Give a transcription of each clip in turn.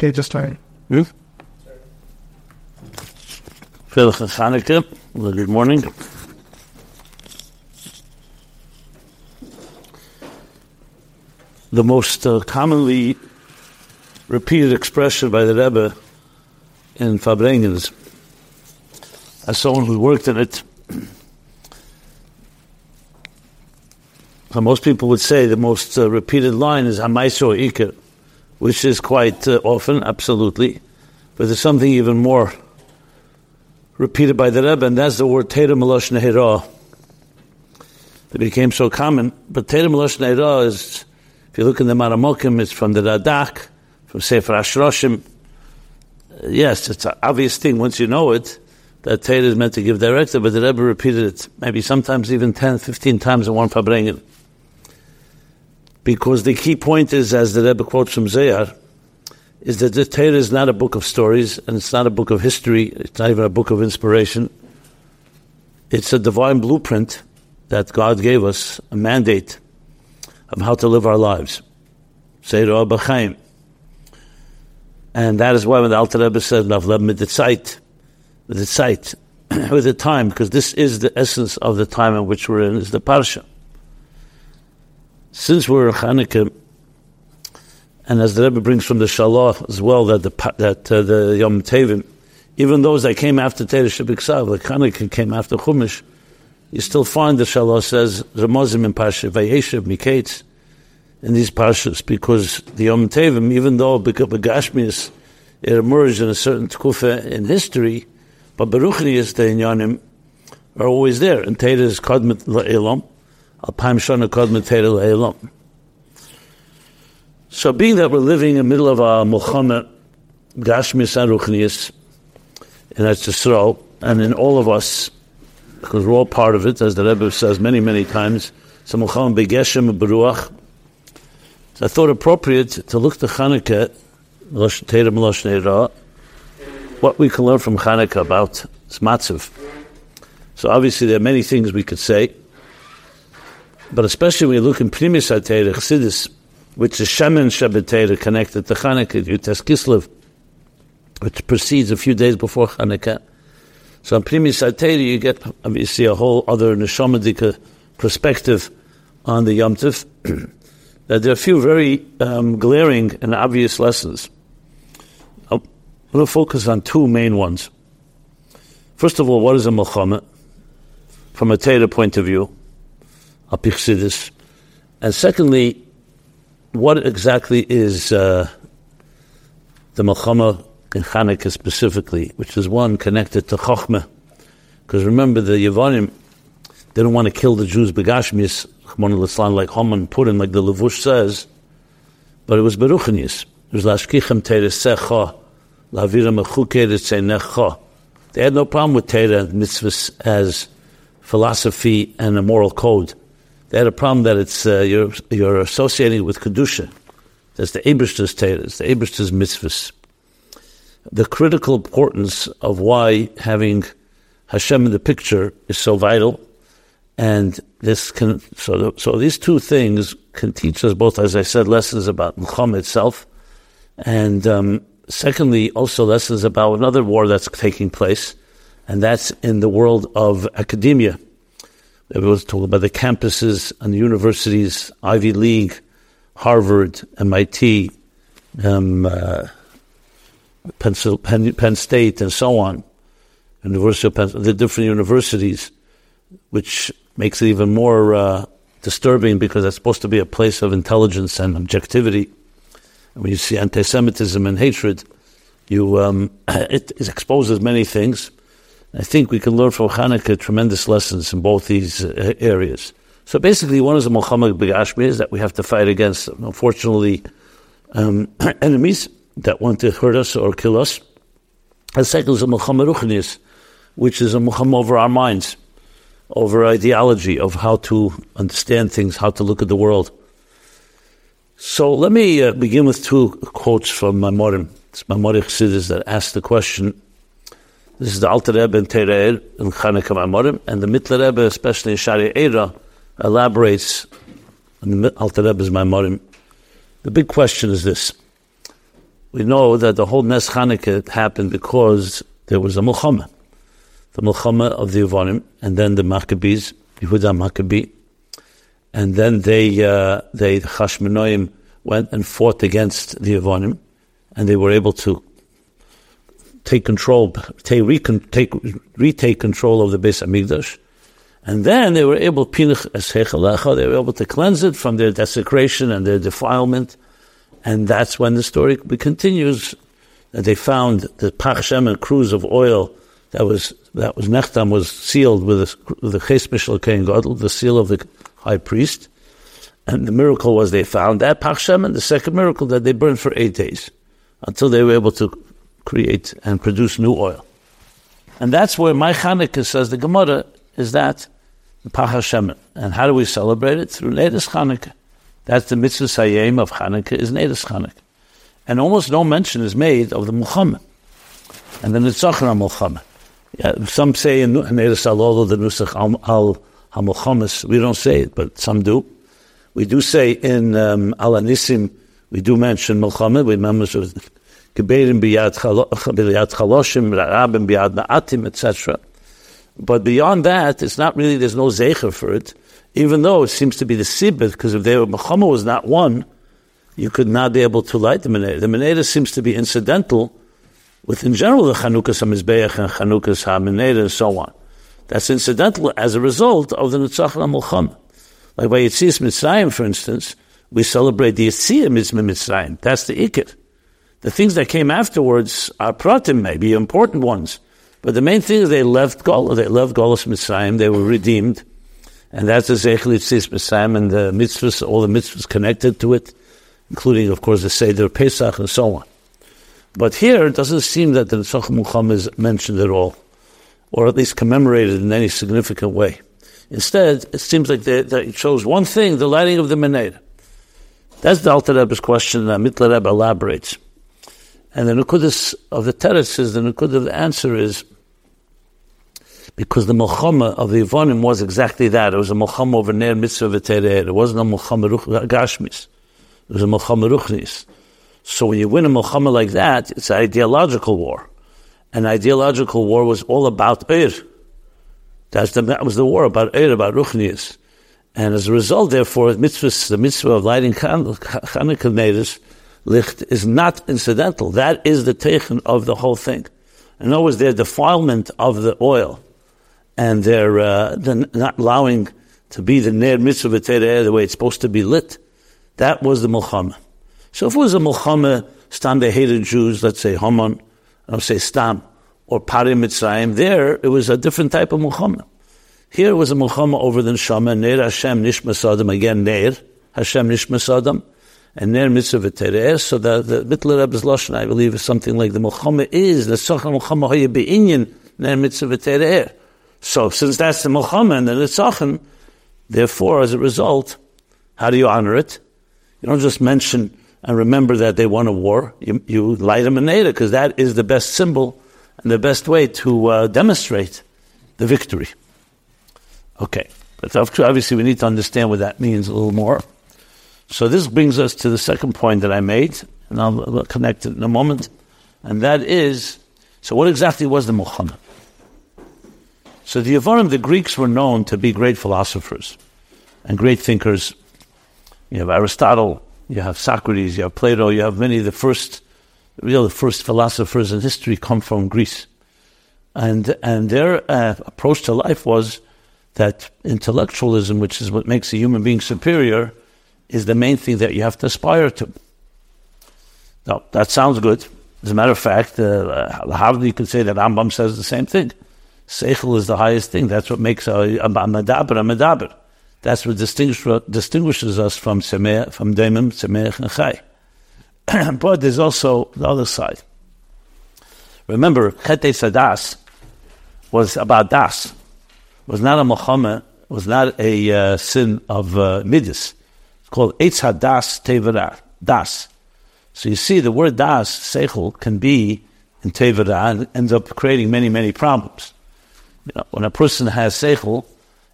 Okay, just Chanukah. Good morning. The most uh, commonly repeated expression by the Rebbe in Farbrengens, as someone who worked in it, most people would say the most uh, repeated line is Hamaiso Iker, which is quite uh, often, absolutely, but there's something even more repeated by the Rebbe, and that's the word Teda Melosh Nehira. It became so common, but Teda Melosh Nehira is, if you look in the Maramokim, it's from the Radak, from Sefer Ashroshim. Uh, yes, it's an obvious thing once you know it, that Teda is meant to give directive, but the Rebbe repeated it maybe sometimes even 10, 15 times in one Farbrengen. Because the key point is, as the Rebbe quotes from Zayar, is that the Torah is not a book of stories and it's not a book of history. It's not even a book of inspiration. It's a divine blueprint that God gave us, a mandate of how to live our lives. Seiru Abachaim. And that is why when the Alter Rebbe said, Navleb mit with the with the time, because this is the essence of the time in which we're in, is the Parsha. Since we're in Hanukkah, and as the Rebbe brings from the Shalah as well, that the that uh, the Yom Tevim, even those that came after Teresh Biksav, like Hanukkah came after Chumash, you still find the Shalah says Ramazim in Parsha Vayeshev Miketz in these parshas because the Yom Tevim, even though Begashmias it emerged in a certain tkufa in history, but Beruchnias the Inyanim are always there. And Teda is Kadmet La'elam, So, being that we're living in the middle of a Mulchama, Gashmis and Ruchnias, in Eretz and in all of us, because we're all part of it, as the Rebbe says many, many times, so Mulchama Begeshem Beruach. I thought appropriate to look to Chanukah, what we can learn from Chanukah about Smatziv. So obviously there are many things we could say, but especially when you look in Primis HaTeirah, Chassidus, which is Shemin Shabbatera connected to Chanukah, Yud-Tes Kislev, which precedes a few days before Chanukah. So in Primis Ateri, you get obviously a whole other Neshamadika perspective on the Yom Tif. that there are a few very um, glaring and obvious lessons. I'm going to focus on two main ones. First of all, what is a Melchama? From a Torah point of view, And secondly, what exactly is uh, the Melchama in Hanukkah specifically, which is one connected to Chochmah? Because remember, the Yavanim didn't want to kill the Jews begashmis, like Haman put in, like the Levush says, but it was Beruchanias. It was Lashkichem Teresecha, Lavira Mechuke They had no problem with Torah and mitzvahs as philosophy and a moral code. They had a problem that it's uh, you're you're associating with kedusha. That's the Ebershter's Torahs, the Ebershter's mitzvahs. The critical importance of why having Hashem in the picture is so vital, and this can so so these two things can teach us both, as I said, lessons about Mulchama itself, and um, secondly, also lessons about another war that's taking place, and that's in the world of academia was talking about the campuses and the universities, Ivy League, Harvard, MIT, um, uh, Penn, Penn, State, and so on. University of Penn, the different universities, which makes it even more uh, disturbing because it's supposed to be a place of intelligence and objectivity. And when you see anti-Semitism and hatred, you um, it, it exposes many things. I think we can learn from Hanukkah tremendous lessons in both these uh, areas. So basically, one is a Mulchama Begashmi, is that we have to fight against, unfortunately, um, enemies that want to hurt us or kill us. And second is a Mulchama Ruchnis, which is a Mulchama over our minds, over ideology of how to understand things, how to look at the world. So let me uh, begin with two quotes from Maimorim. It's Maimoric Chassidus that asked the question, this is the Alter Rebbe in Tereir in Chanukah Mamorim, and the Mittler Rebbe, especially in Shaarei Orah, elaborates on the Alter Rebbe's Mamorim. The big question is this. we know that the whole Nes Chanukah happened because there was a Mulchama. The Mulchama of the Yevonim, and then the Maccabees, Yehuda Maccabee. And then they, uh, they, the went and fought against the Yevonim, and they were able to take control, take, recon, take, retake control of the Beis Hamikdash. And then they were able, they were able to cleanse it from their desecration and their defilement. And that's when the story continues that they found the Pach and cruse of oil that was that was Nechtam was sealed with, the Ches Mishal Kain the seal of the high priest. And the miracle was they found that Pach and the second miracle that they burned for eight days until they were able to create and produce new oil. And that's where my Chanukah says the Gemara is that the Pach Hashem. And how do we celebrate it? Through Neidas Chanukah. That's the mitzvah sayim of Chanukah is Neidas Chanukah. And almost no mention is made of the Mulchama. And then it's Zachar Mulchama. Yeah, some say in Neidas Alolo the Nusach al HaMuchamas. We don't say it, but some do. We do say in um, Al Anisim, we do mention Mulchama. We remember Geberim biyad chaloshim, rabim biyad na'atim, etc. But beyond that, it's not really, there's no zecher for it, even though it seems to be the sibit, because if there, Mulchama was not one, you could not be able to light the Meneda. The Meneda seems to be incidental with, in general, the Chanukas HaMizbeach and Chanukas HaMeneda and so on. That's incidental as a result of the Netzach HaMulcham. Like by Yitzis Mitzrayim, for instance, we celebrate the Yitzia Mitzrayim. That's the Ikit. The things that came afterwards are pratim, maybe important ones. But the main thing is they left Gola, they left Golas Mitzrayim, they were redeemed. And that's the Zechel Yitzis Mitzrayim and the mitzvahs, all the mitzvahs connected to it, including, of course, the Seder Pesach and so on. But here, it doesn't seem that the Netzach Mulchama is mentioned at all, or at least commemorated in any significant way. Instead, it seems like they, that it shows one thing, the lighting of the Meneda. That's the Alter Rebbe's question that Mittler Rebbe elaborates. And the Nukudis of the Teretz is, the Nukud of the answer is, because the Mulchama of the Ivonim was exactly that. It was a Mulchama over Ner Mitzvah V'Tereir. It wasn't a Mulchama uh, Gashmis. It was a Mulchama Ruchnis. So when you win a Mulchama like that, it's an ideological war. An ideological war was all about Ir. That's the, that was the war about Ir, about Ruchnias. And as a result, therefore, mitzvahs, the mitzvah of lighting Chanukah natives, licht is not incidental. That is the techen of the whole thing. In other words, their defilement of the oil and their, uh, not allowing to be the ner mitzvah the way it's supposed to be lit, that was the mulchama. So if it was a mulchama, stam they hated Jews, let's say Haman, I'll say stam, or Parim Mitzrayim, there it was a different type of mulchama. Here it was a mulchama over the neshama, ner Hashem nishma again ner, Hashem nishma and their mitzvah v'tereh. So the, the Mittler Rebbe's Lashon, I believe, is something like the Mulchama is, the Tzachar Mulchama hoye be'inyan, their mitzvah v'tereh. So since that's the Mulchama and the Tzachar, therefore, as a result, how do you honor it? You don't just mention and remember that they won a war. You, you light a maneda, because that is the best symbol and the best way to uh, demonstrate the victory. Okay. But obviously we need to understand what that means a little more. So this brings us to the second point that I made, and I'll connect it in a moment, and that is, so what exactly was the Mulchama? So the Yavanim, the Greeks were known to be great philosophers and great thinkers. You have Aristotle, you have Socrates, you have Plato, you have many of the first, real the first philosophers in history come from Greece. And, and their uh, approach to life was that intellectualism, which is what makes a human being superior, is the main thing that you have to aspire to. Now, that sounds good. As a matter of fact, uh, how you could say that Rambam says the same thing. Seichel is the highest thing. That's what makes a, a, a medaber a medaber. That's what distinguish, distinguishes us from semeh, from demim, semeh, and chai. but there's also the other side. Remember, Chete Sadas was about das. Was not a Mulchama, was not a uh, sin of uh, midis called Eitz Hadas Tevara, Das. So you see, the word Das, Seichel, can be in Tevara and ends up creating many, many problems. You know, when a person has Seichel,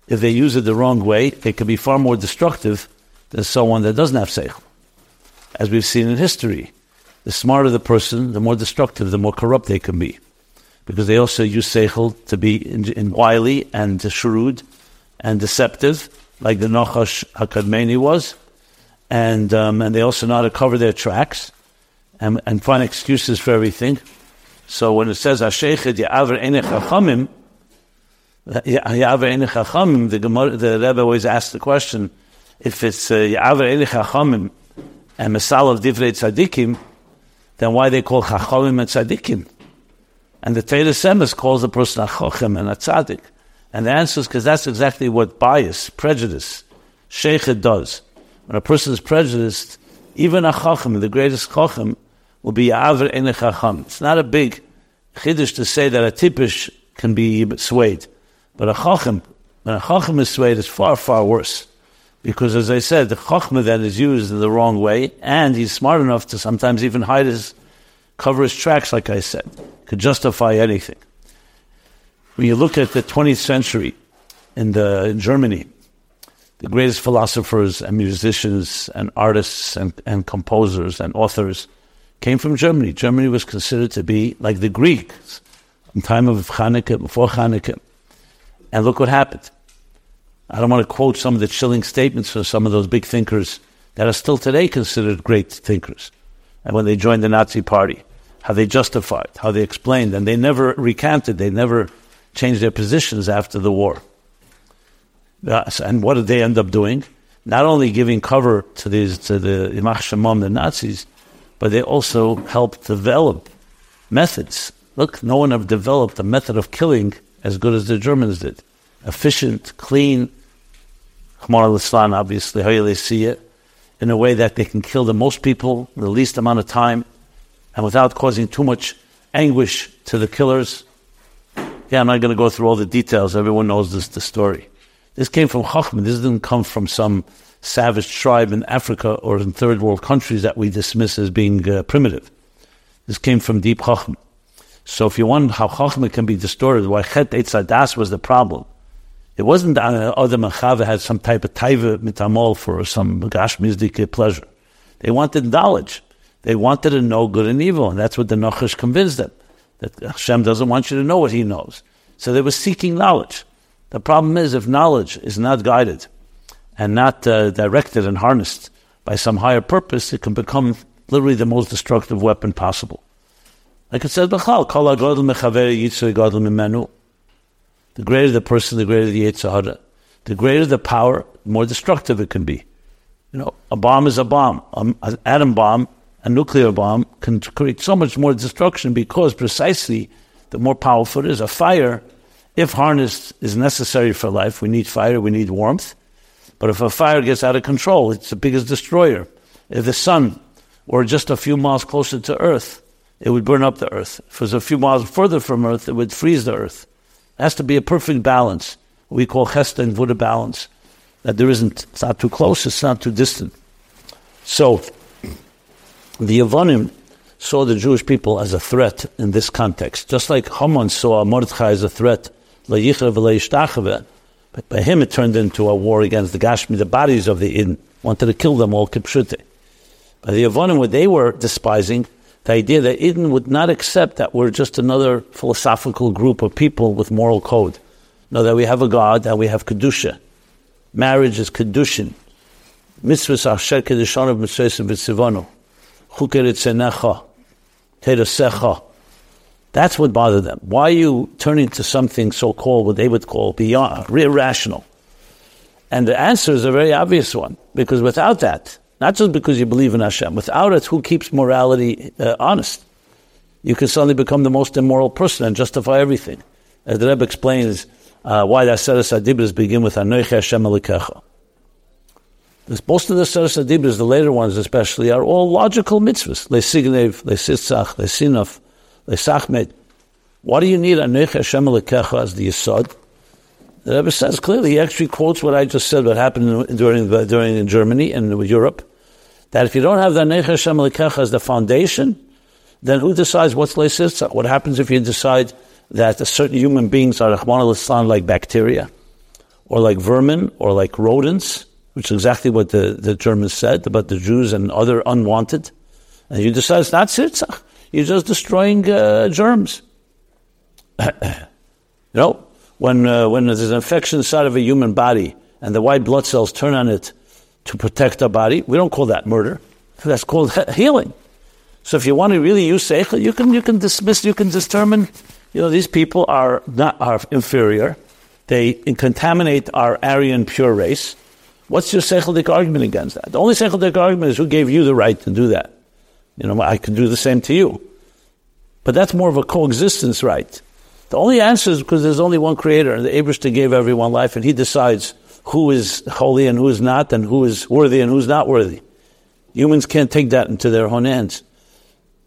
if they use it the wrong way, it can be far more destructive than someone that doesn't have Seichel. As we've seen in history, the smarter the person, the more destructive, the more corrupt they can be. Because they also use seichel to be in, in wily and shrewd and deceptive, like the Nachash HaKadmeni was. And, um, and they also know how to cover their tracks and, and find excuses for everything. So when it says, Ashechet Ya'aver Enech HaChamim, Ya'aver the, the Rebbe always asks the question, if it's uh, Ya'aver Enech HaChamim and Masal of Divrei Tzadikim, then why they call Chachamim and Tzadikim? And the Torah Semes calls the person a Chacham and a Tzadik. And the answer is because that's exactly what bias, prejudice, Sheikhet does. When a person is prejudiced, even a Chacham, the greatest Chacham, will be Ya'aver in a Chacham. It's not a big chiddush to say that a tipish can be swayed. But a Chacham, when a Chacham is swayed, is far, far worse. Because as I said, the chokhmah that is used in the wrong way, and he's smart enough to sometimes even hide his, cover his tracks, like I said, could justify anything. When you look at the 20th century in, the, in Germany, the greatest philosophers and musicians and artists and, and composers and authors came from Germany. Germany was considered to be like the Greeks in time of Hanukkah, before Hanukkah. And look what happened. I don't want to quote some of the chilling statements of some of those big thinkers that are still today considered great thinkers. And when they joined the Nazi party, how they justified, how they explained, and they never recanted, they never changed their positions after the war. And what did they end up doing? Not only giving cover to these to the Yamach Shemam, the Nazis, but they also helped develop methods. Look, no one have developed a method of killing as good as the Germans did. Efficient, clean, Khmar al-Islam, obviously, how they see it, in a way that they can kill the most people in the least amount of time and without causing too much anguish to the killers. Yeah, I'm not going to go through all the details. Everyone knows this the story. This came from Chachman. This didn't come from some savage tribe in Africa or in third world countries that we dismiss as being uh, primitive. This came from deep Chachman. So if you wonder how Chachman can be distorted, why Chet Eitzadas was the problem, it wasn't that other Machava had some type of taiva mitamol for some gashmizdik pleasure. They wanted knowledge. They wanted to know good and evil, and that's what the Nachash convinced them. That Hashem doesn't want you to know what He knows. So they were seeking knowledge. The problem is, if knowledge is not guided and not uh, directed and harnessed by some higher purpose, it can become literally the most destructive weapon possible. Like it says. The greater the person, the greater the Yetzirah. The greater the power, the more destructive it can be. You know, a bomb is a bomb. an atom bomb, a nuclear bomb, can create so much more destruction because precisely the more powerful it is. A fire, if harness is necessary for life. We need fire, we need warmth. But if a fire gets out of control, it's the biggest destroyer. If the sun were just a few miles closer to Earth, it would burn up the Earth. If it was a few miles further from Earth, it would freeze the Earth. It has to be a perfect balance. We call Chesta and Buddha balance. That there isn't, it's not too close, it's not too distant. So, the Yavanim saw the Jewish people as a threat in this context. Just like Haman saw Mordechai as a threat, but by him it turned into a war against the Gashmi, the bodies of the Yidden, wanted to kill them all, Kipshute. By the Yavanim, what they were despising, the idea that Yidden would not accept that we're just another philosophical group of people with moral code. No, that we have a God, that we have Kedusha. Marriage is Kedushin. Mitzvahs asher Kedushan of Mitzvahs v'tzivonu. Chuker etzenecha. Teresecha. That's what bothered them. Why are you turning to something so-called, what they would call beyond, irrational? And the answer is a very obvious one, because without that, not just because you believe in Hashem. Without it, who keeps morality uh, honest? You can suddenly become the most immoral person and justify everything. As the Rebbe explains uh, why the Aseres Adibras begin with Anoiche Hashem Elikecha. Most of the Aseres Adibras, the later ones especially, are all logical mitzvahs. Lesignev, Lesitzach, Lesinaf, Lesachmed. Why do you need Anoiche Hashem Elikecha as the Yisod? The Rebbe says clearly, he actually quotes what I just said, what happened during, during in Germany and Europe, that if you don't have the Nech Hashem as the foundation, then who decides what's Leisitza? What happens if you decide that certain human beings are Rahman like bacteria, or like vermin, or like rodents, which is exactly what the, the Germans said about the Jews and other unwanted, And you decide it's not sitzach. You're just destroying uh, germs. you know, when, uh, when there's an infection inside of a human body and the white blood cells turn on it to protect our body, we don't call that murder. That's called healing. So if you want to really use seichel, you can, you can dismiss, you can determine, you know, these people are not, are inferior. They contaminate our Aryan pure race. What's your seichelic argument against that? The only seichelic argument is who gave you the right to do that. You know, I could do the same to you. But that's more of a coexistence right. The only answer is because there's only one creator, and the Abishta gave everyone life, and he decides who is holy and who is not, and who is worthy and who's not worthy. Humans can't take that into their own hands.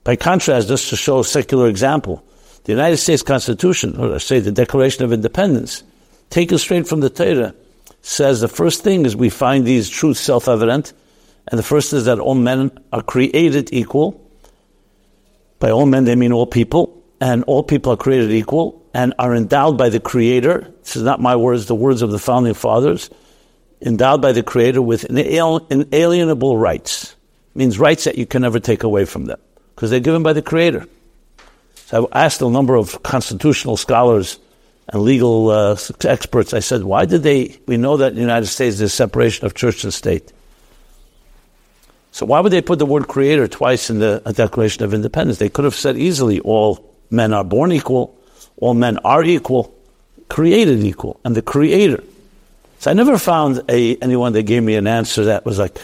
By contrast, just to show a secular example, the United States Constitution, or I say the Declaration of Independence, taken straight from the Torah, says the first thing is we find these truths self-evident, and the first is that all men are created equal. By all men, they mean all people, and all people are created equal and are endowed by the Creator. This is not my words, the words of the founding fathers. Endowed by the Creator with inalienable rights. It means rights that you can never take away from them, because they're given by the Creator. So I asked a number of constitutional scholars and legal uh, experts, I said, why did they, we know that in the United States there's separation of church and state. So why would they put the word creator twice in the Declaration of Independence? They could have said easily, all men are born equal, all men are equal, created equal, and the creator. So I never found a, anyone that gave me an answer that was like,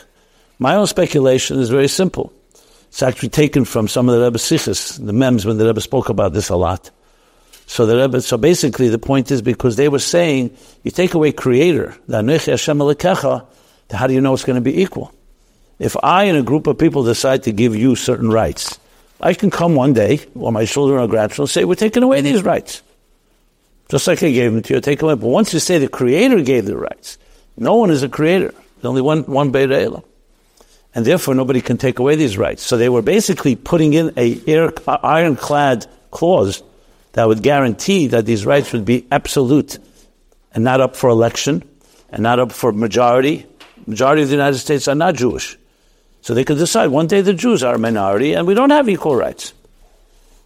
my own speculation is very simple. It's actually taken from some of the Rebbe Sichos, the Mems, when the Rebbe spoke about this a lot. So the Rebbe, so basically the point is because they were saying, you take away creator, the how do you know it's going to be equal? If I and a group of people decide to give you certain rights, I can come one day, while my children are grandchildren, say, we're taking away these rights. Just like I gave them to you, take them away. But once you say the creator gave the rights, no one is a creator. There's only one, one Beit Elam. And therefore nobody can take away these rights. So they were basically putting in a ironclad clause that would guarantee that these rights would be absolute and not up for election and not up for majority. Majority of the United States are not Jewish. So they could decide one day the Jews are a minority and we don't have equal rights.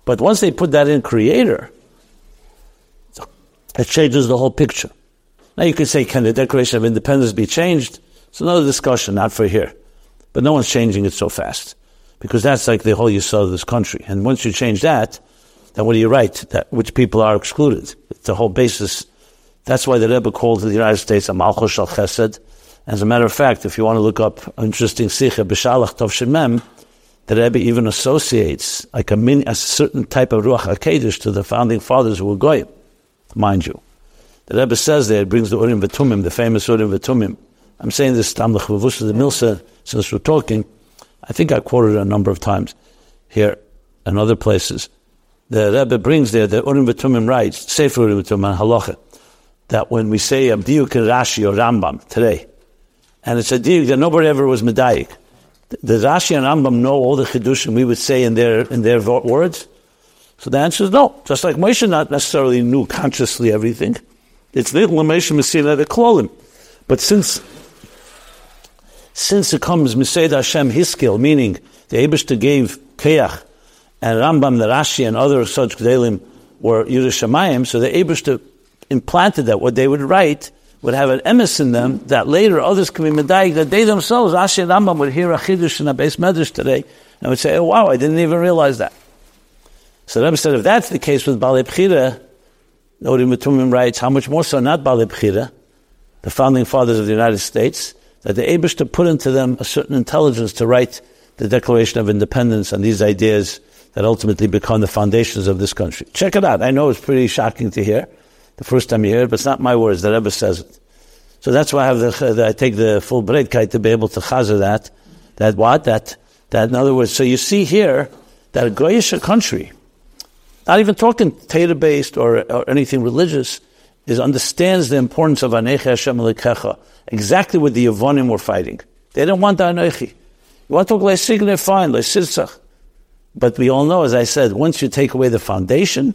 But once they put that in creator, it changes the whole picture. Now you could say, can the Declaration of Independence be changed? It's another discussion, not for here. But no one's changing it so fast. Because that's like the whole yisod of this country. And once you change that, then what do you write? That which people are excluded. It's the whole basis. That's why the Rebbe called the United States a Malchus Shal Chesed. As a matter of fact, if you want to look up interesting Sikha, B'Shalach Tov Shemem, the Rebbe even associates like a, min, a certain type of Ruach HaKedesh to the founding fathers who were Goyim, mind you. The Rebbe says there, it brings the Urim V'Tumim, the famous Urim V'Tumim. I'm saying this, Tam the Milsa, since we're talking, I think I quoted it a number of times here and other places the Rebbe brings there, the Urim V'Tumim writes, Sefer Urim V'Tumim Halacha, that when we say Abdiuk and Rashi or Rambam today, and it's a diuk that nobody ever was medayik. The Rashi and Rambam know all the chidushim we would say in their in their words. So the answer is no. Just like Moshe not necessarily knew consciously everything. It's the Moshe Messina the Klolim. But since since it comes Mesed Hashem Hiskil, meaning the Abishta gave Keach and Rambam, the Rashi, and other such Gedalim were Yerushalayim, so the Abish implanted that what they would write would have an emes in them that later others can be medayik that they themselves, Rashi and would hear a chiddush in a base medrash today and would say, "Oh wow, I didn't even realize that." So Rebbe said, if that's the case with Balei Bchira, Odim Matumim writes, how much more so not Balei Bchira, the founding fathers of the United States, that the Abish to put into them a certain intelligence to write the Declaration of Independence and these ideas that ultimately become the foundations of this country. Check it out. I know it's pretty shocking to hear the first time you hear it, but it's not my words. The Rebbe says it. So that's why I have the, the I take the full breadkite to be able to chazer that. That what? That, that in other words, so you see here that a Goyish country, not even talking Torah based or, or anything religious, is understands the importance of Anecha Hashem Lekecha. Exactly what the Yavonim were fighting. They don't want the Anechi. You want to talk like Signe, fine, like Sitzach. But we all know, as I said, once you take away the foundation,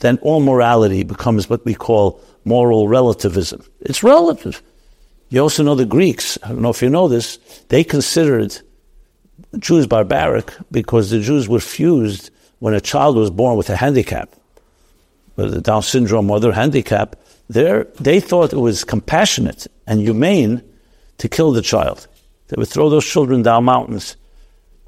then all morality becomes what we call moral relativism. It's relative. You also know the Greeks, I don't know if you know this, they considered Jews barbaric because the Jews were fused when a child was born with a handicap, with a Down syndrome or other handicap. They thought it was compassionate and humane to kill the child. They would throw those children down mountains,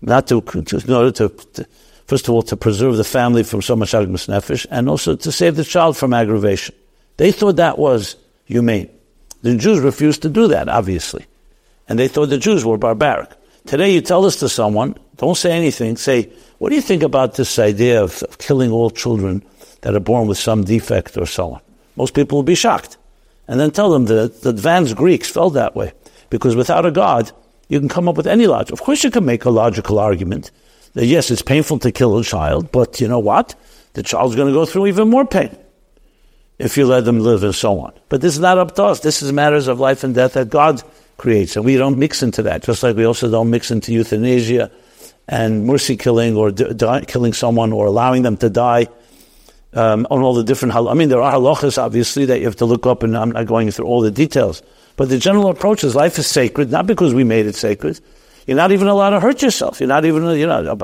not to, to in order to, to, first of all, to preserve the family from so much agmas nefesh, and also to save the child from aggravation. They thought that was humane. The Jews refused to do that, obviously. And they thought the Jews were barbaric. Today you tell this to someone, don't say anything, say, what do you think about this idea of, of killing all children that are born with some defect or so on? Most people will be shocked. And then tell them that the advanced Greeks felt that way. Because without a God, you can come up with any logic. Of course, you can make a logical argument yes, it's painful to kill a child, but you know what? The child's going to go through even more pain if you let them live and so on. But this is not up to us. This is matters of life and death that God creates, and we don't mix into that. Just like we also don't mix into euthanasia and mercy killing or killing someone or allowing them to die. Um, on all the different, I mean, there are halachas obviously that you have to look up, and I'm not going through all the details. But the general approach is life is sacred, not because we made it sacred. You're not even allowed to hurt yourself. You're not even, you know,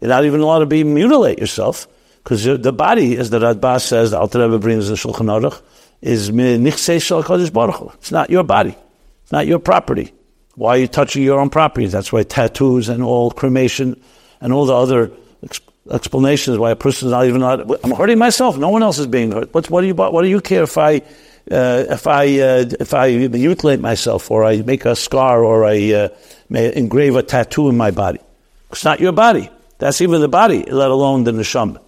you're not even allowed to be mutilate yourself. Because the body, as the Radbaz says, the Alter Rebbe brings the Shulchan Aruch, is nichsei shel Kodesh It's not your body. It's not your property. Why are you touching your own property? That's why tattoos and all cremation and all the other explanations why a person is not even allowed. I'm hurting myself. No one else is being hurt. What's, what do you what do you care if I if I uh, if I mutilate myself or I make a scar or I uh, engrave a tattoo in my body? It's not your body. That's even the body, let alone the neshama.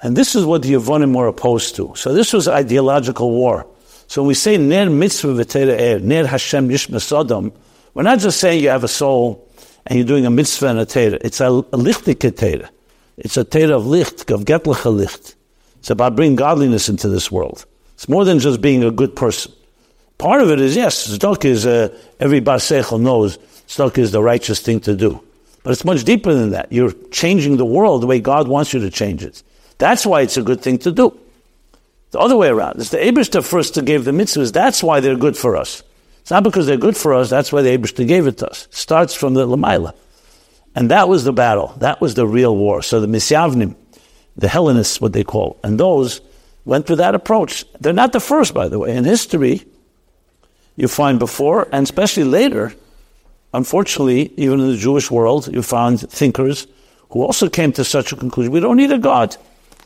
And this is what the Yavonim were opposed to. So this was ideological war. So when we say Ner Mitzvah V'Tera Er, Ner Hashem Yishma Sodom, we're not just saying you have a soul and you're doing a mitzvah and a Tera. It's a, a lichtike Tera. It's a Tera of licht, of Getlecha licht. It's about bringing godliness into this world. It's more than just being a good person. Part of it is, yes, Tzedakah is, uh, every Bar Seichel knows Tzedakah is the righteous thing to do. But it's much deeper than that. You're changing the world the way God wants you to change it. That's why it's a good thing to do. The other way around. It's the Abishta first to give the mitzvahs. That's why they're good for us. It's not because they're good for us. That's why the Abishta gave it to us. It starts from the Lamaila. And that was the battle. That was the real war. So the Misyavnim, the Hellenists, what they call, and those went through that approach. They're not the first, by the way. In history, you find before, and especially later, unfortunately, even in the Jewish world, you found thinkers who also came to such a conclusion. We don't need a God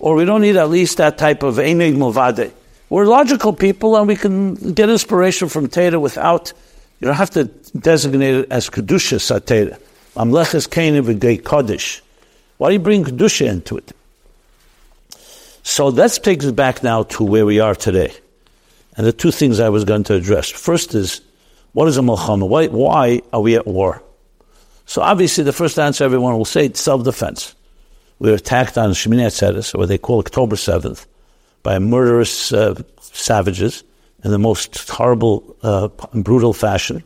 or we don't need at least that type of Einig Mulvade. We're logical people and we can get inspiration from Teda without, you don't have to designate it as Kedusha Sateda. Amleches Kain V'Gei Kodesh. Why do you bring Kedusha into it? So let's take it back now to where we are today. And the two things I was going to address. First is, what is a Mulchama? Why, why are we at war? So obviously the first answer everyone will say, self-defense we were attacked on Shemini Atzeres, or what they call October 7th, by murderous uh, savages in the most horrible uh, brutal fashion.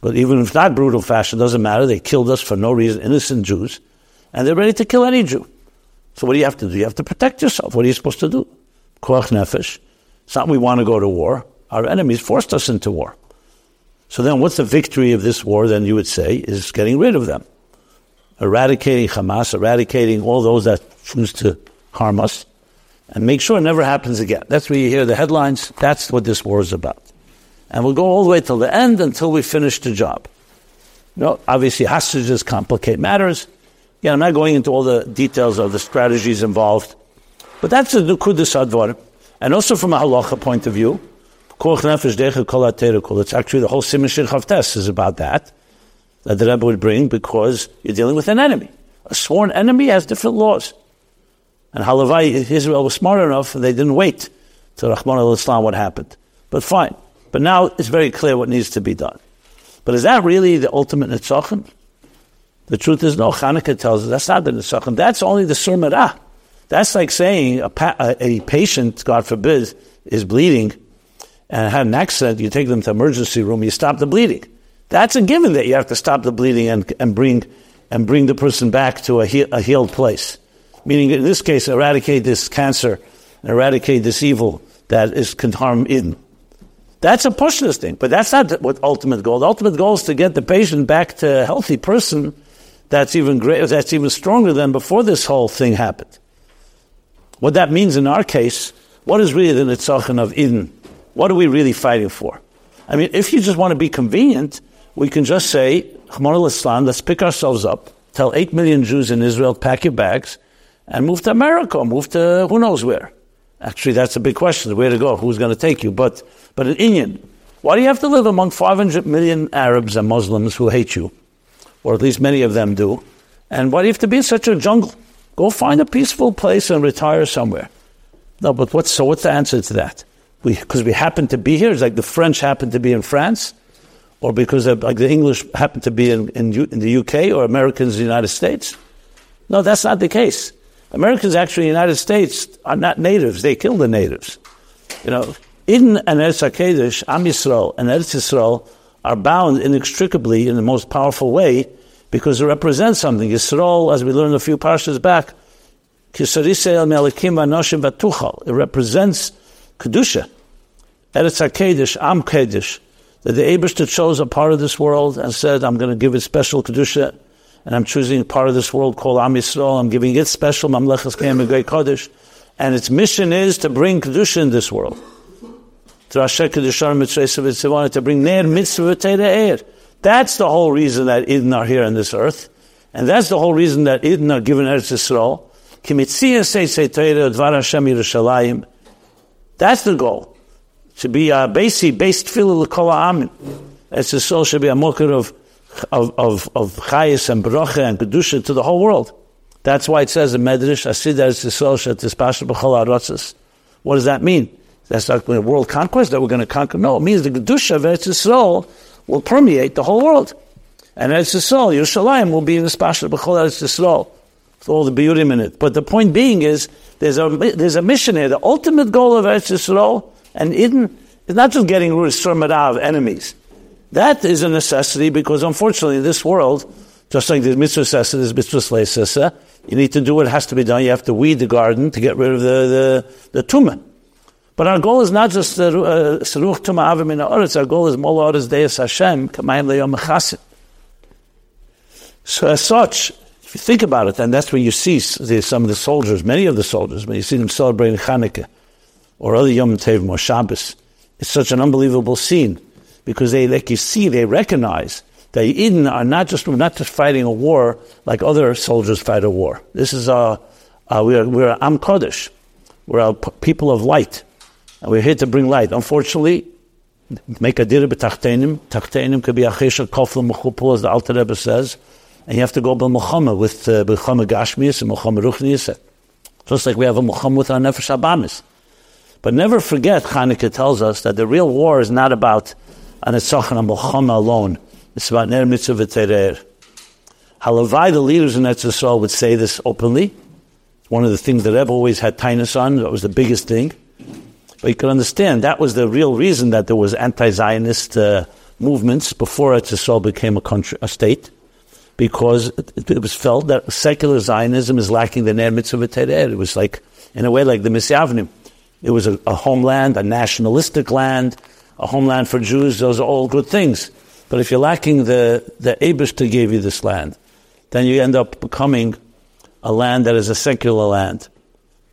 But even if not brutal fashion, doesn't matter. They killed us for no reason, innocent Jews, and they're ready to kill any Jew. So what do you have to do? You have to protect yourself. What are you supposed to do? Koach nefesh. It's not we want to go to war. Our enemies forced us into war. So then what's the victory of this war, then you would say, is getting rid of them eradicating Hamas, eradicating all those that choose to harm us, and make sure it never happens again. That's where you hear the headlines. That's what this war is about. And we'll go all the way till the end until we finish the job. You know, obviously, hostages complicate matters. Yeah, I'm not going into all the details of the strategies involved, but that's the Nukudas Advar. And also from a halacha point of view, it's actually the whole Simon Chavtes is about that that the Rebbe would bring because you're dealing with an enemy. A sworn enemy has different laws. And Halavai, Israel was smart enough, they didn't wait to Rahman al Islam what happened. But fine. But now it's very clear what needs to be done. But is that really the ultimate Nitzachim? The truth is, no. Hanukkah tells us that's not the Nitzachim. That's only the Surmarah. That's like saying a, pa- a, patient, God forbid, is bleeding and had an accident. You take them to emergency room, you stop the bleeding. That's a given that you have to stop the bleeding and, and bring and bring the person back to a, he, a healed place. Meaning, in this case, eradicate this cancer and eradicate this evil that is can harm in. That's a pushless thing, but that's not what ultimate goal. The ultimate goal is to get the patient back to a healthy person that's even greater, that's even stronger than before this whole thing happened. What that means in our case, what is really the Nitzachon of Yidden? What are we really fighting for? I mean, if you just want to be convenient, we can just say, Islam, let's pick ourselves up, tell 8 million Jews in Israel, pack your bags, and move to America, move to who knows where. Actually, that's a big question, where to go, who's going to take you. But but in Indian, why do you have to live among 500 million Arabs and Muslims who hate you? Or at least many of them do. And why do you have to be in such a jungle? Go find a peaceful place and retire somewhere. No, but what's, so what's the answer to that? Because we, we, happen to be here, it's like the French happen to be in France, or because like the English happen to be in, in, in the UK, or Americans in the United States. No, that's not the case. Americans actually in the United States are not natives. They kill the natives. You know, in an Eretz HaKadosh, Am Yisrael and Eretz Yisrael are bound inextricably in the most powerful way because it represents something. Yisrael, as we learned a few parshas back, it represents Kedusha. Eretz Am Kedosh, that the Abishter chose a part of this world and said, I'm going to give it special Kedusha, and I'm choosing a part of this world called Am Yisrael, I'm giving it special Mamlechas Kem Great Kodesh, and its mission is to bring Kedusha in this world to Rasha Kedushar Mitzvah to bring Ner Mitzvah Air. That's the whole reason that Yidden are here on this earth. And that's the whole reason that Yidden are given Eretz Yisrael. That's the goal. To be a basic, based filled l'kol ha'amin. Eretz Yisrael should be a mokher of, of, of, of chayis and bracha and kedusha to the whole world. That's why it says in Medrash, Asid Eretz Yisrael shet tispasha b'chol What does that mean? That's not a world conquest that we're going to conquer. No, it means the Kedusha of Eretz Yisrael will permeate the whole world. And Eretz Yisrael, Yerushalayim, will be in the Spashal B'chol Eretz Yisrael with all the beauty in it. But the point being is, there's a, there's a mission here. The ultimate goal of Eretz Yisrael and Yidden is not just getting rid of enemies. That is a necessity because unfortunately in this world, just like the mitzvah says, there's mitzvah sesa, you need to do what has to be done. You have to weed the garden to get rid of the, the, the tumah. But our goal is not just uh, Seruch Tuma Avim in our goal is Mola Oretz Deus Hashem, Kamayim Leyom Mechasim. So as such, if you think about it, then that's when you see some of the soldiers, many of the soldiers, when you see them celebrating Hanukkah, or other Yom Tov or Shabbos, it's such an unbelievable scene, because they, like you see, they recognize that Yidden are not just, not just fighting a war like other soldiers fight a war. This is a, a we're, we're Am Kodesh. We're a people of light. We're here to bring light. Unfortunately, make a dir b'tachtenim. Tachtenim could be a chesha kofel mechupul, as the Alter Rebbe says. And you have to go by Mulchama with uh, Mulchama Gashmias and Mulchama Ruchnias. Just like we have a Mulchama with our Nefesh Abamis. But never forget, Chanukah tells us that the real war is not about an Etzachon and Mulchama alone. It's about Ner Mitzvah V'Terer. Halavai, the leaders in Etzisrael would say this openly. One of the things that Rebbe always had tinus on, that was the biggest thing. But you can understand that was the real reason that there was anti-Zionist uh, movements before Eretz became a country, a state, because it, it, was felt that secular Zionism is lacking the ner mitzvah It was like, in a way, like the Misyavnim. It was a, a, homeland, a nationalistic land, a homeland for Jews. Those are all good things. But if you're lacking the the Abish to give you this land, then you end up becoming a land that is a secular land.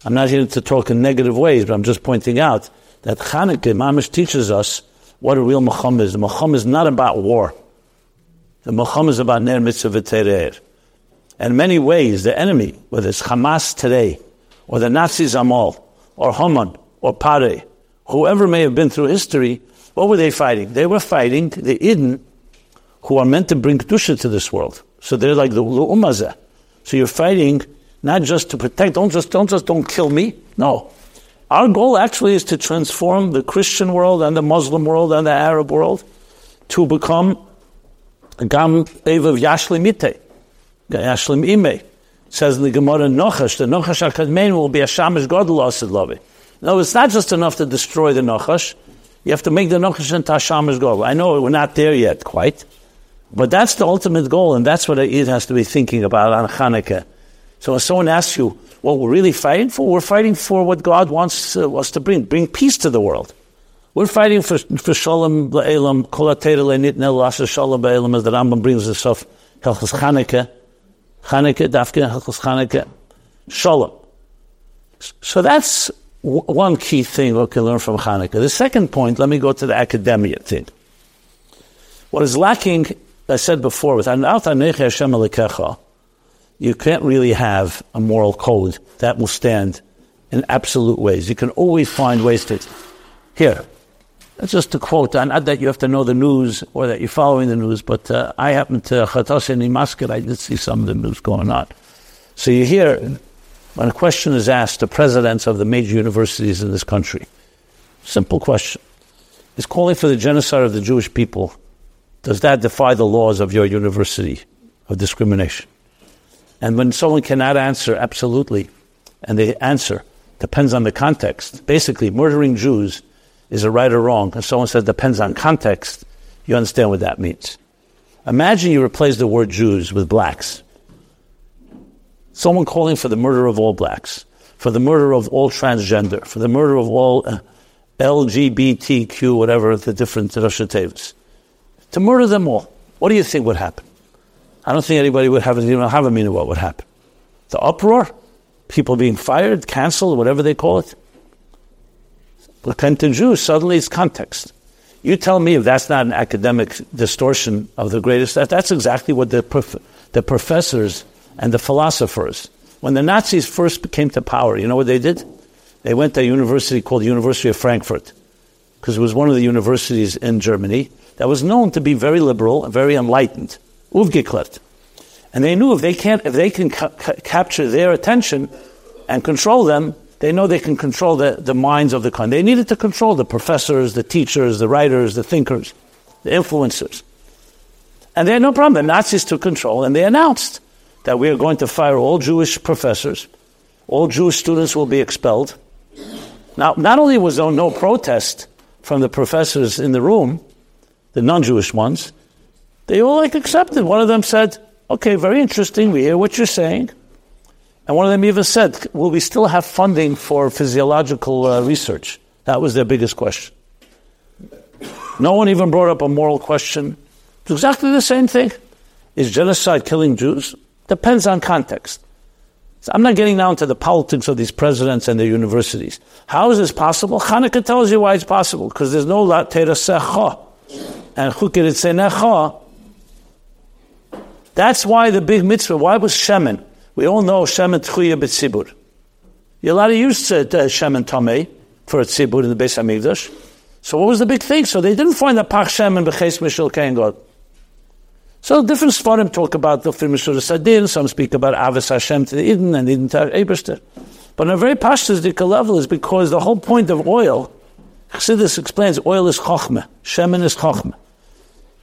I'm not here to talk in negative ways, but I'm just pointing out that Chanukah, Mamish teaches us what a real Mulchama is. The Mulchama is not about war. The Mulchama is about Ner Mitzvah V'Terer. In many ways, the enemy, whether it's Hamas today, or the Nazis Amal, or Haman, or Pare, whoever may have been through history, what were they fighting? They were fighting the Yidden, who are meant to bring Kedusha to this world. So they're like the Ummazah. So you're fighting not just to protect, don't just, don't just, don't kill me. No. Our goal actually is to transform the Christian world and the Muslim world and the Arab world to become Gam Evav Yashlim Ite, Yashlim Ime. says in the Gemara Nochash, the Nochash HaKadmein will be a Shamish Godel Asid Lovi. No, it's not just enough to destroy the Nochash. You have to make the Nochash into a Shamish Godel. I know we're not there yet quite, but that's the ultimate goal, and that's what it has to be thinking about on Hanukkah. So when someone asks you what we're really fighting for, we're fighting for what God wants uh, us to bring, bring peace to the world. We're fighting for, for Shalom La'elam, Kol Le'nit Nel Lasa Shalom Ba'elam, as the Rambam brings us off, Helchus Chanukah, Chanukah, Dafka, Helchus Chanukah, Shalom. So that's w- one key thing we can learn from Hanukkah. The second point, let me go to the academia thing. What is lacking, I said before, with Hashem you can't really have a moral code that will stand in absolute ways. You can always find ways to. Here, that's just a quote. Not that you have to know the news or that you're following the news, but uh, I happen to, Chatassin in Muscat. I did see some of the news going on. So you hear when a question is asked to presidents of the major universities in this country, simple question, is calling for the genocide of the Jewish people, does that defy the laws of your university of discrimination? And when someone cannot answer absolutely, and they answer, depends on the context. Basically, murdering Jews is a right or wrong. And someone says depends on context, you understand what that means. Imagine you replace the word Jews with blacks someone calling for the murder of all blacks, for the murder of all transgender, for the murder of all uh, LGBTQ, whatever the different Rosh to murder them all. What do you think would happen? I don't think anybody would have, you have a meaning of what would happen. The uproar, people being fired, canceled, whatever they call it. Repentant Jews, suddenly it's context. You tell me if that's not an academic distortion of the greatest, that, that's exactly what the, prof- the professors and the philosophers. When the Nazis first came to power, you know what they did? They went to a university called the University of Frankfurt, because it was one of the universities in Germany that was known to be very liberal and very enlightened, aufgeklärt. And they knew if they can't, if they can ca- ca- capture their attention and control them, they know they can control the, the minds of the country. They needed to control the professors, the teachers, the writers, the thinkers, the influencers. And they had no problem. The Nazis took control and they announced that we are going to fire all Jewish professors, all Jewish students will be expelled. Now, not only was there no protest from the professors in the room, the non Jewish ones, they all like accepted. One of them said, Okay, very interesting, we hear what you're saying. And one of them even said, Will we still have funding for physiological uh, research? That was their biggest question. No one even brought up a moral question. It's exactly the same thing. Is genocide killing Jews? Depends on context. So I'm not getting down to the politics of these presidents and their universities. How is this possible? Hanukkah tells you why it's possible, because there's no la secha. And necha. That's why the big mitzvah, why was Shemin? We all know Shemin Tchuya B'tzibur. You're allowed to use uh, Shemin Tomei for a tzibur in the Beis HaMikdash. So what was the big thing? So they didn't find the Pach Shemin B'ches Mishal Kain God. So different Sfarim talk about the Mishur Sadin, some speak about Avis Hashem to the Eden and Eden to Eberster. But on a very pashtistic level is because the whole point of oil, Chassidus explains, oil is chokhmah, shemen is chokhmah.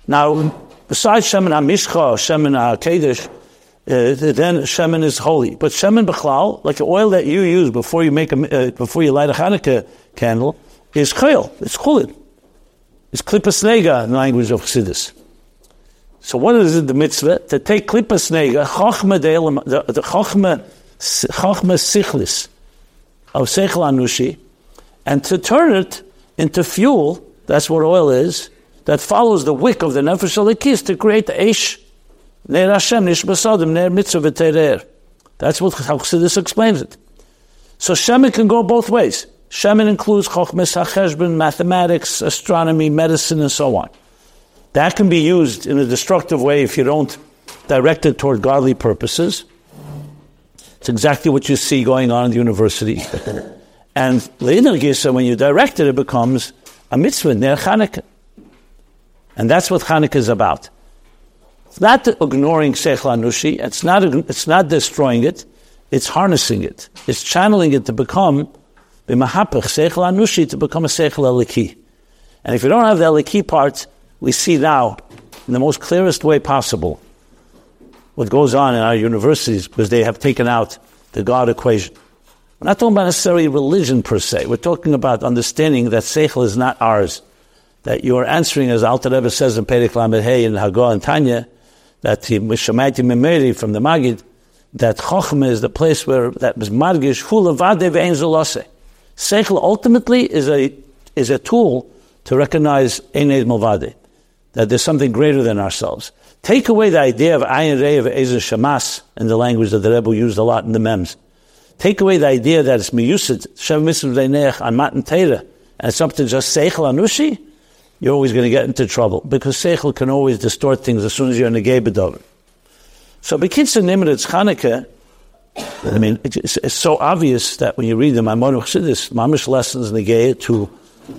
Now, besides shemen ha-mishcha, shemen ha-kedesh, uh, then shemen is holy. But shemen b'chlal, like the oil that you use before you make a, uh, before you light a Hanukkah candle, is chayil, it's chulid. It's klippas nega in the language of Chassidus. So what is it, the mitzvah? To take klippas nega, chochma the, chochma, chochma sichlis of seichel anushi, and to turn it into fuel, that's what oil is, that follows the wick of the nefesh alikis to create the eish, ner Hashem, nishbasadim, ner mitzvah v'terer. That's what Chassidus explains it. So Shemin can go both ways. Shemin includes chochmas hacheshbon, mathematics, astronomy, medicine, and so on. That can be used in a destructive way if you don't direct it toward godly purposes. It's exactly what you see going on in the university. and when you direct it, it becomes a mitzvah, Ner Chanukah. And that's what Chanukah is about. It's not ignoring Seichel Anushi, it's not, it's not destroying it, it's harnessing it. It's channeling it to become b'mahapach Seichel Anushi, to become a Seichel Eliki. And if you don't have the Eliki part, we see now, in the most clearest way possible, what goes on in our universities because they have taken out the God equation. We're not talking about necessarily religion per se. We're talking about understanding that Seichel is not ours. That you are answering, as Alter Rebbe says in Perek Lamed Hey in Hagah and Tanya, that Mishamaiti Memeri from the Magid, that Chochmah is the place where that was Margish, Hula Vade Ve'en Seichel ultimately is a, is a tool to recognize Eined Malvade, that there's something greater than ourselves. Take away the idea of Ayin Rei of Ezer Shamas in the language that the Rebbe used a lot in the Mems. Take away the idea that it's miyusid, Shem Mitzvah Veinech, on Matan Teira, and it's something just Seichel Anushi, you're always going to get into trouble because Seichel can always distort things as soon as you're in a gay bedovin. So Bekitza Nimritz Chanukah, I mean, it's, it's, so obvious that when you read the Maimonides Chassidus, Mamish lessons negate to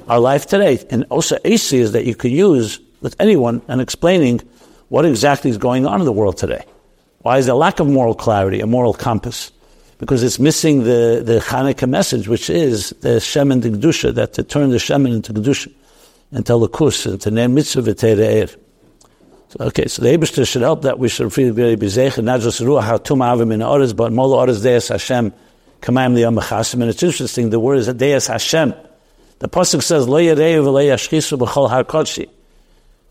our life today. And also AC is that you can use with anyone and explaining what exactly is going on in the world today. Why is there lack of moral clarity, a moral compass? Because it's missing the, the Hanukkah message, which is the Shem and the Kedusha, that to turn the Shemin into Kedusha, into Lakus, into Ner Mitzvah V'Tere'er. So, okay, so the Abishter should help that we should feel very bezech, not just ruach hatum avim in oris, but mol oris deis Hashem, kamayim liyam mechasim. And it's interesting, the word is deis Hashem. The pasuk says lo yareu v'lo yashchisu b'chol har kodshi.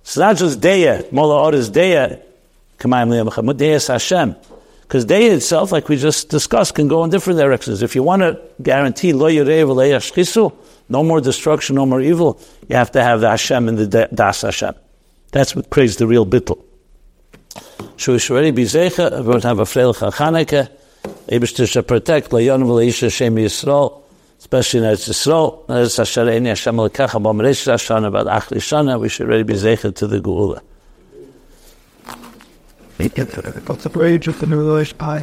It's not just deya, mol oris deya, kamayim liyam mechasim, but deis Hashem. Because deya itself, like we just discussed, can go in different directions. If you want to guarantee lo yareu v'lo yashchisu, no more destruction, no more evil, you have to have the Hashem and the das Hashem. That's what creates the real bittul. So we should already be zecha, we're going have a freilich Chanukah, Eibishter should protect, Layon v'leisha Shem Yisrael, especially in Eretz Yisrael, Eretz Hashem Hashem Lekach, Abam Reish Hashanah, about Achli Shana, we should already be zecha to the Geula. What's the rage of the new Aye.